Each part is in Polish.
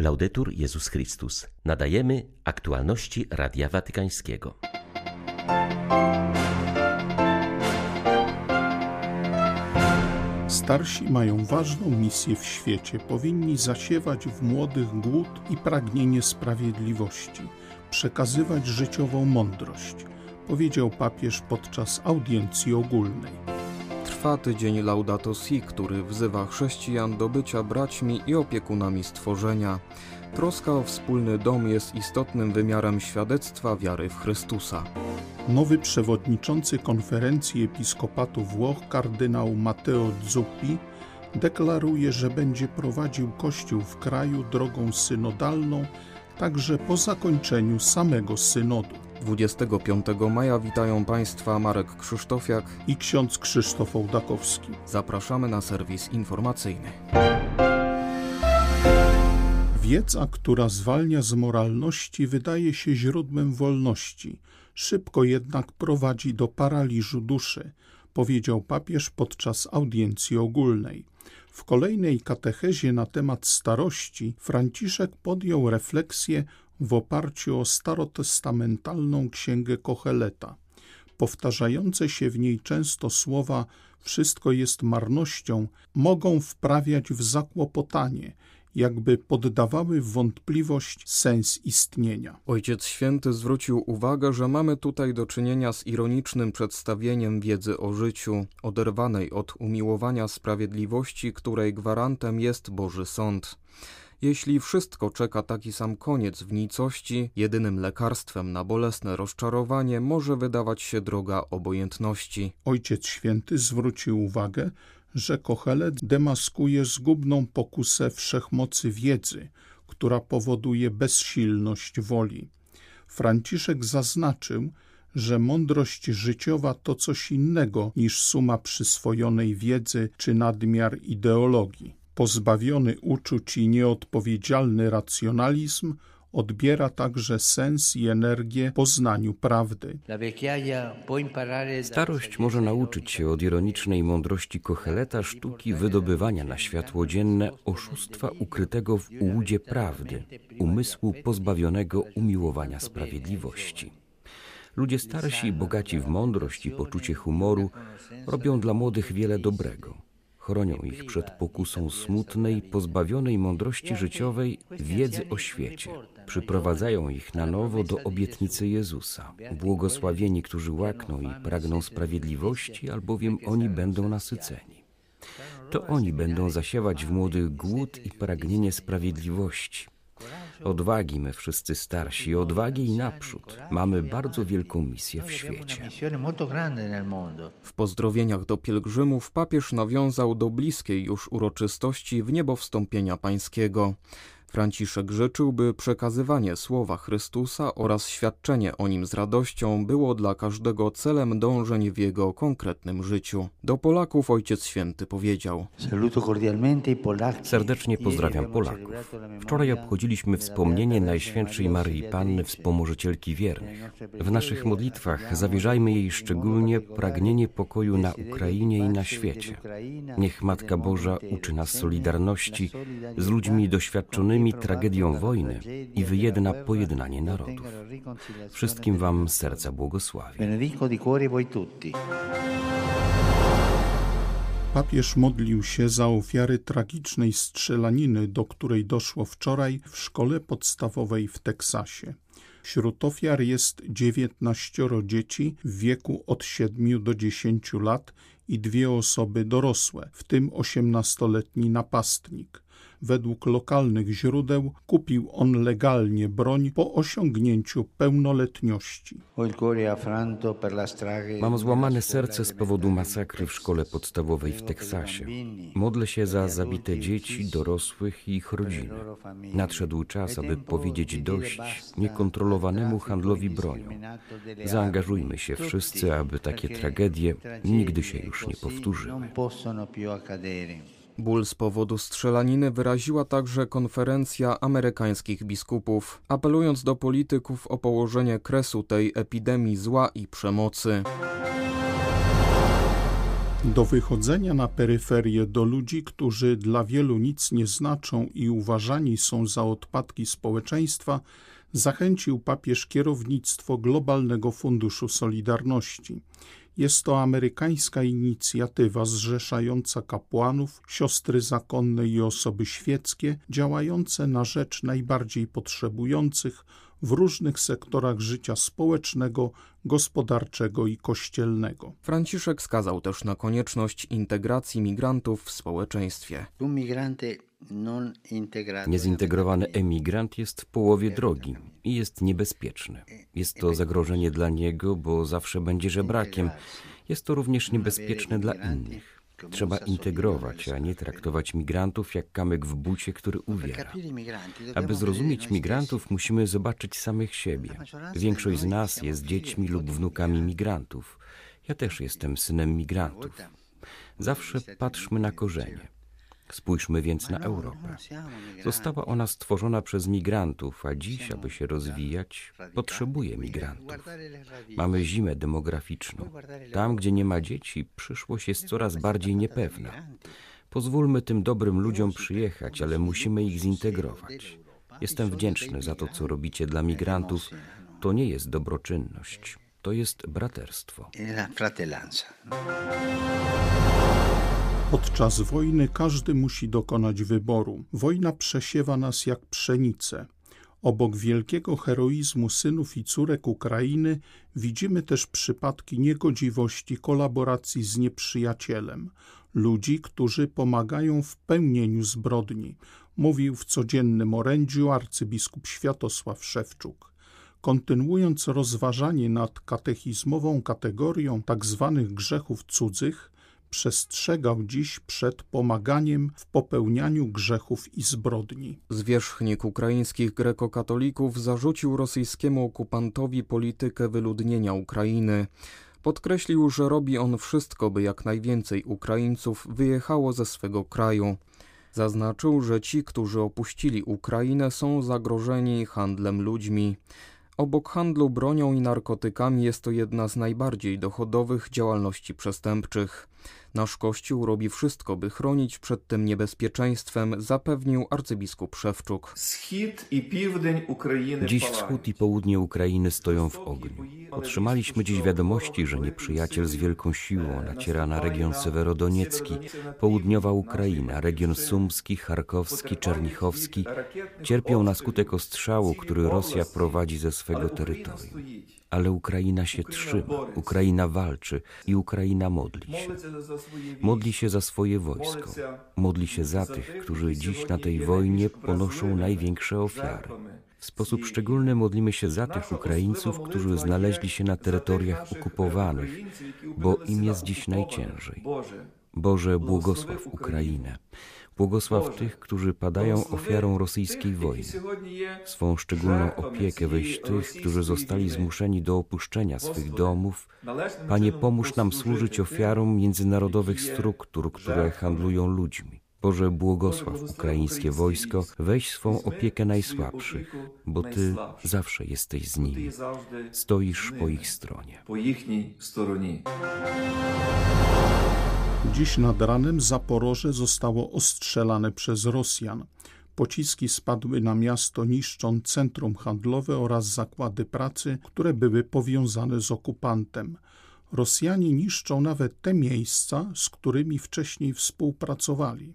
Laudetur Jezus Chrystus. Nadajemy aktualności Radia Watykańskiego. Starsi mają ważną misję w świecie. Powinni zasiewać w młodych głód i pragnienie sprawiedliwości, przekazywać życiową mądrość, powiedział papież podczas audiencji ogólnej. Trwa tydzień Laudato Si, który wzywa chrześcijan do bycia braćmi i opiekunami stworzenia. Troska o wspólny dom jest istotnym wymiarem świadectwa wiary w Chrystusa. Nowy przewodniczący konferencji episkopatu Włoch, kardynał Matteo Zuppi, deklaruje, że będzie prowadził Kościół w kraju drogą synodalną także po zakończeniu samego synodu. 25 maja witają Państwa Marek Krzysztofiak i ksiądz Krzysztof Ołdakowski. Zapraszamy na serwis informacyjny. Wiedza, która zwalnia z moralności, wydaje się źródłem wolności, szybko jednak prowadzi do paraliżu duszy, powiedział papież podczas audiencji ogólnej. W kolejnej katechezie na temat starości Franciszek podjął refleksję w oparciu o starotestamentalną księgę Kocheleta. Powtarzające się w niej często słowa wszystko jest marnością mogą wprawiać w zakłopotanie, jakby poddawały wątpliwość sens istnienia. Ojciec Święty zwrócił uwagę, że mamy tutaj do czynienia z ironicznym przedstawieniem wiedzy o życiu, oderwanej od umiłowania sprawiedliwości, której gwarantem jest Boży Sąd. Jeśli wszystko czeka taki sam koniec w nicości, jedynym lekarstwem na bolesne rozczarowanie może wydawać się droga obojętności. Ojciec Święty zwrócił uwagę, że Kochelet demaskuje zgubną pokusę wszechmocy wiedzy, która powoduje bezsilność woli. Franciszek zaznaczył, że mądrość życiowa to coś innego niż suma przyswojonej wiedzy czy nadmiar ideologii. Pozbawiony uczuć i nieodpowiedzialny racjonalizm odbiera także sens i energię poznaniu prawdy. Starość może nauczyć się od ironicznej mądrości Kocheleta sztuki wydobywania na światło dzienne oszustwa ukrytego w ułudzie prawdy, umysłu pozbawionego umiłowania sprawiedliwości. Ludzie starsi i bogaci w mądrość i poczucie humoru robią dla młodych wiele dobrego chronią ich przed pokusą smutnej, pozbawionej mądrości życiowej wiedzy o świecie. Przyprowadzają ich na nowo do obietnicy Jezusa. Błogosławieni, którzy łakną i pragną sprawiedliwości, albowiem oni będą nasyceni. To oni będą zasiewać w młodych głód i pragnienie sprawiedliwości Odwagi my wszyscy starsi, odwagi i naprzód. Mamy bardzo wielką misję w świecie. W pozdrowieniach do pielgrzymów papież nawiązał do bliskiej już uroczystości w niebo wstąpienia pańskiego. Franciszek życzył, by przekazywanie słowa Chrystusa oraz świadczenie o nim z radością było dla każdego celem dążeń w jego konkretnym życiu. Do Polaków Ojciec Święty powiedział: Serdecznie pozdrawiam Polaków. Wczoraj obchodziliśmy wspomnienie Najświętszej Maryi Panny, wspomożycielki wiernych. W naszych modlitwach zawierzajmy jej szczególnie pragnienie pokoju na Ukrainie i na świecie. Niech Matka Boża uczy nas solidarności z ludźmi doświadczonymi tragedią wojny i wyjedna pojednanie narodów. Wszystkim Wam serca błogosławię. Papież modlił się za ofiary tragicznej strzelaniny, do której doszło wczoraj w szkole podstawowej w Teksasie. Wśród ofiar jest dziewiętnaścioro dzieci w wieku od 7 do 10 lat i dwie osoby dorosłe, w tym osiemnastoletni napastnik. Według lokalnych źródeł kupił on legalnie broń po osiągnięciu pełnoletności. Mam złamane serce z powodu masakry w szkole podstawowej w Teksasie. Modlę się za zabite dzieci, dorosłych i ich rodziny. Nadszedł czas, aby powiedzieć dość niekontrolowanemu handlowi bronią. Zaangażujmy się wszyscy, aby takie tragedie nigdy się już nie powtórzyły. Ból z powodu strzelaniny wyraziła także konferencja amerykańskich biskupów, apelując do polityków o położenie kresu tej epidemii zła i przemocy. Do wychodzenia na peryferię, do ludzi, którzy dla wielu nic nie znaczą i uważani są za odpadki społeczeństwa, zachęcił papież kierownictwo Globalnego Funduszu Solidarności. Jest to amerykańska inicjatywa zrzeszająca kapłanów, siostry zakonne i osoby świeckie, działające na rzecz najbardziej potrzebujących w różnych sektorach życia społecznego, gospodarczego i kościelnego. Franciszek skazał też na konieczność integracji migrantów w społeczeństwie. Niezintegrowany emigrant jest w połowie drogi i jest niebezpieczny. Jest to zagrożenie dla niego, bo zawsze będzie żebrakiem. Jest to również niebezpieczne dla innych. Trzeba integrować, a nie traktować migrantów jak kamyk w bucie, który uwiera. Aby zrozumieć migrantów, musimy zobaczyć samych siebie. Większość z nas jest dziećmi lub wnukami migrantów. Ja też jestem synem migrantów. Zawsze patrzmy na korzenie. Spójrzmy więc na Europę. Została ona stworzona przez migrantów, a dziś, aby się rozwijać, potrzebuje migrantów. Mamy zimę demograficzną. Tam, gdzie nie ma dzieci, przyszłość jest coraz bardziej niepewna. Pozwólmy tym dobrym ludziom przyjechać, ale musimy ich zintegrować. Jestem wdzięczny za to, co robicie dla migrantów. To nie jest dobroczynność, to jest braterstwo. Podczas wojny każdy musi dokonać wyboru. Wojna przesiewa nas jak pszenicę. Obok wielkiego heroizmu synów i córek Ukrainy widzimy też przypadki niegodziwości kolaboracji z nieprzyjacielem, ludzi, którzy pomagają w pełnieniu zbrodni, mówił w codziennym orędziu arcybiskup Światosław Szewczuk. Kontynuując rozważanie nad katechizmową kategorią tzw. Tak grzechów cudzych, przestrzegał dziś przed pomaganiem w popełnianiu grzechów i zbrodni. Zwierzchnik ukraińskich grekokatolików zarzucił rosyjskiemu okupantowi politykę wyludnienia Ukrainy. Podkreślił, że robi on wszystko, by jak najwięcej Ukraińców wyjechało ze swego kraju. Zaznaczył, że ci, którzy opuścili Ukrainę, są zagrożeni handlem ludźmi. Obok handlu bronią i narkotykami jest to jedna z najbardziej dochodowych działalności przestępczych. Nasz Kościół robi wszystko, by chronić przed tym niebezpieczeństwem, zapewnił arcybiskup Szewczuk. Dziś wschód i południe Ukrainy stoją w ogniu. Otrzymaliśmy dziś wiadomości, że nieprzyjaciel z wielką siłą naciera na region sewerodoniecki, południowa Ukraina, region sumski, charkowski, czernichowski cierpią na skutek ostrzału, który Rosja prowadzi ze swego terytorium. Ale Ukraina się trzyma, Ukraina walczy i Ukraina modli się. Modli się za swoje wojsko, modli się za tych, którzy dziś na tej wojnie ponoszą największe ofiary. W sposób szczególny modlimy się za tych Ukraińców, którzy znaleźli się na terytoriach okupowanych, bo im jest dziś najciężej. Boże, błogosław Ukrainę. Błogosław tych, którzy padają ofiarą rosyjskiej wojny. Swą szczególną opiekę weź tych, którzy zostali zmuszeni do opuszczenia swych domów. Panie, pomóż nam służyć ofiarom międzynarodowych struktur, które handlują ludźmi. Boże, błogosław ukraińskie wojsko, weź swą opiekę najsłabszych, bo Ty zawsze jesteś z nimi. Stoisz po ich stronie. Po ich stronie. Dziś nad ranem Zaporoże zostało ostrzelane przez Rosjan. Pociski spadły na miasto, niszcząc centrum handlowe oraz zakłady pracy, które były powiązane z okupantem. Rosjanie niszczą nawet te miejsca, z którymi wcześniej współpracowali.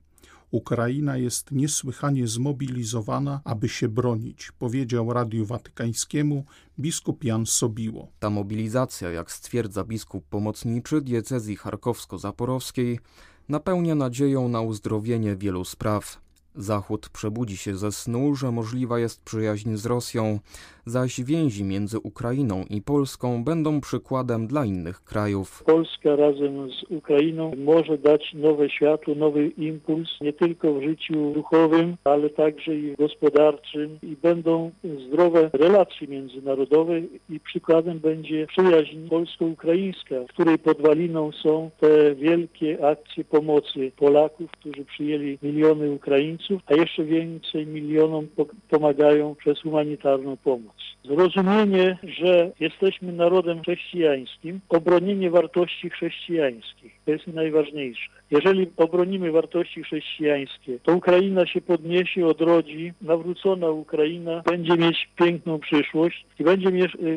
Ukraina jest niesłychanie zmobilizowana, aby się bronić, powiedział Radiu Watykańskiemu biskup Jan Sobiło. Ta mobilizacja, jak stwierdza biskup pomocniczy diecezji charkowsko-zaporowskiej, napełnia nadzieją na uzdrowienie wielu spraw. Zachód przebudzi się ze snu, że możliwa jest przyjaźń z Rosją, zaś więzi między Ukrainą i Polską będą przykładem dla innych krajów. Polska razem z Ukrainą może dać nowe światło, nowy impuls nie tylko w życiu duchowym, ale także i gospodarczym i będą zdrowe relacje międzynarodowe i przykładem będzie przyjaźń polsko-ukraińska, której podwaliną są te wielkie akcje pomocy Polaków, którzy przyjęli miliony Ukraińców, a jeszcze więcej milionom pomagają przez humanitarną pomoc. Zrozumienie, że jesteśmy narodem chrześcijańskim, obronienie wartości chrześcijańskich Jest najważniejsze. Jeżeli obronimy wartości chrześcijańskie, to Ukraina się podniesie, odrodzi, nawrócona Ukraina będzie mieć piękną przyszłość i będzie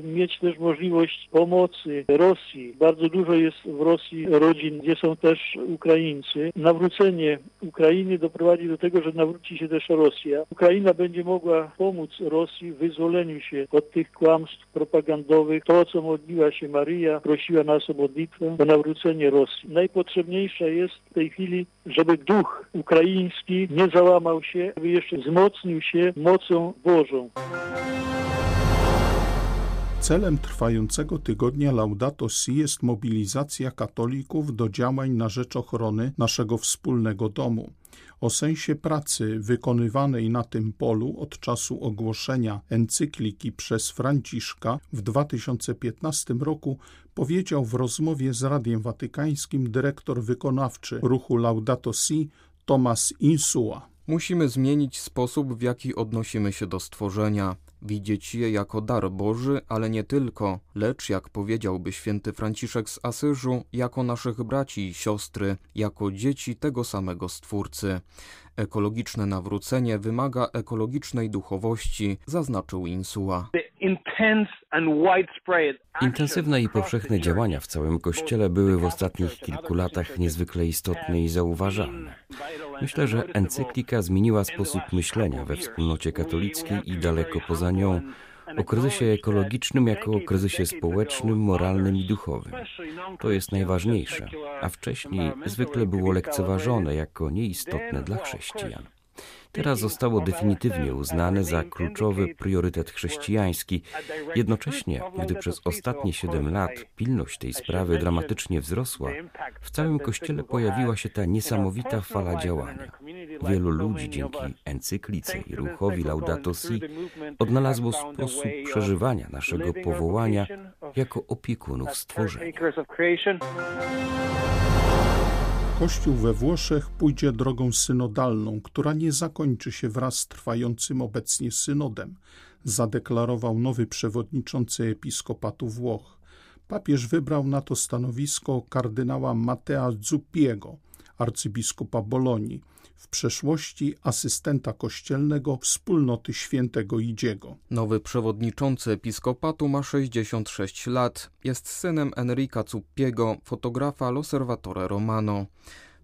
mieć też możliwość pomocy Rosji. Bardzo dużo jest w Rosji rodzin, gdzie są też Ukraińcy. Nawrócenie Ukrainy doprowadzi do tego, że nawróci się też Rosja. Ukraina będzie mogła pomóc Rosji w wyzwoleniu się od tych kłamstw propagandowych. To, o co modliła się Maryja, prosiła nas o modlitwę, o nawrócenie Rosji. Najpotrzebniejsze jest w tej chwili, żeby duch ukraiński nie załamał się, żeby jeszcze wzmocnił się mocą Bożą. Celem trwającego tygodnia Laudato Si jest mobilizacja katolików do działań na rzecz ochrony naszego wspólnego domu. O sensie pracy wykonywanej na tym polu od czasu ogłoszenia encykliki przez Franciszka w 2015 roku powiedział w rozmowie z Radiem Watykańskim dyrektor wykonawczy ruchu Laudato Si Tomas Insua. Musimy zmienić sposób, w jaki odnosimy się do stworzenia widzieć je jako dar Boży, ale nie tylko, lecz, jak powiedziałby święty Franciszek z Asyżu, jako naszych braci i siostry, jako dzieci tego samego Stwórcy. Ekologiczne nawrócenie wymaga ekologicznej duchowości, zaznaczył Insua. Intensywne i powszechne działania w całym Kościele były w ostatnich kilku latach niezwykle istotne i zauważalne. Myślę, że encyklika zmieniła sposób myślenia we wspólnocie katolickiej i daleko poza nią o kryzysie ekologicznym jako o kryzysie społecznym, moralnym i duchowym. To jest najważniejsze, a wcześniej zwykle było lekceważone jako nieistotne dla chrześcijan. Teraz zostało definitywnie uznane za kluczowy priorytet chrześcijański. Jednocześnie, gdy przez ostatnie siedem lat pilność tej sprawy dramatycznie wzrosła, w całym Kościele pojawiła się ta niesamowita fala działania. Wielu ludzi dzięki encyklice i ruchowi Laudato Si odnalazło sposób przeżywania naszego powołania jako opiekunów stworzenia. Kościół we Włoszech pójdzie drogą synodalną, która nie zakończy się wraz z trwającym obecnie synodem, zadeklarował nowy przewodniczący episkopatu Włoch. Papież wybrał na to stanowisko kardynała Mattea Zuppiego, arcybiskupa Bolonii, w przeszłości asystenta kościelnego wspólnoty świętego Idziego. Nowy przewodniczący episkopatu ma 66 lat. Jest synem Enrica Zuppiego, fotografa L'Osservatore Romano.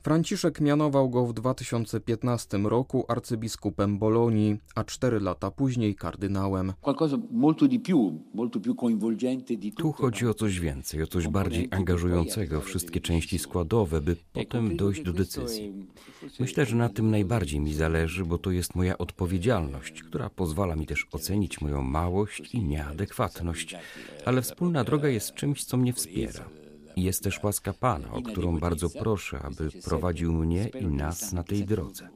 Franciszek mianował go w 2015 roku arcybiskupem Bolonii, a cztery lata później kardynałem. Tu chodzi o coś więcej, o coś bardziej angażującego wszystkie części składowe, by potem dojść do decyzji. Myślę, że na tym najbardziej mi zależy, bo to jest moja odpowiedzialność, która pozwala mi też ocenić moją małość i nieadekwatność, ale wspólna droga jest czymś, co mnie wspiera. Jest też łaska Pana, o którą bardzo proszę, aby prowadził mnie i nas na tej drodze.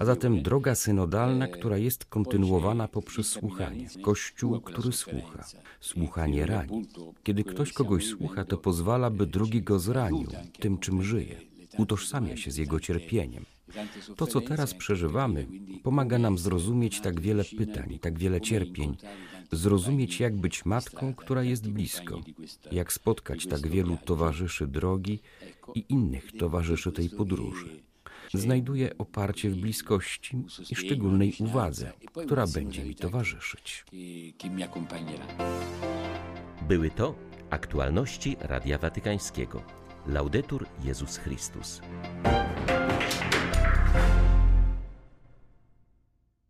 A zatem droga synodalna, która jest kontynuowana poprzez słuchanie. Kościół, który słucha. Słuchanie rani. Kiedy ktoś kogoś słucha, to pozwala, by drugi go zranił tym, czym żyje. Utożsamia się z jego cierpieniem. To, co teraz przeżywamy, pomaga nam zrozumieć tak wiele pytań, tak wiele cierpień, zrozumieć, jak być matką, która jest blisko, jak spotkać tak wielu towarzyszy drogi i innych towarzyszy tej podróży. Znajduję oparcie w bliskości i szczególnej uwadze, która będzie mi towarzyszyć. Były to aktualności Radia Watykańskiego. Laudetur Jezus Chrystus.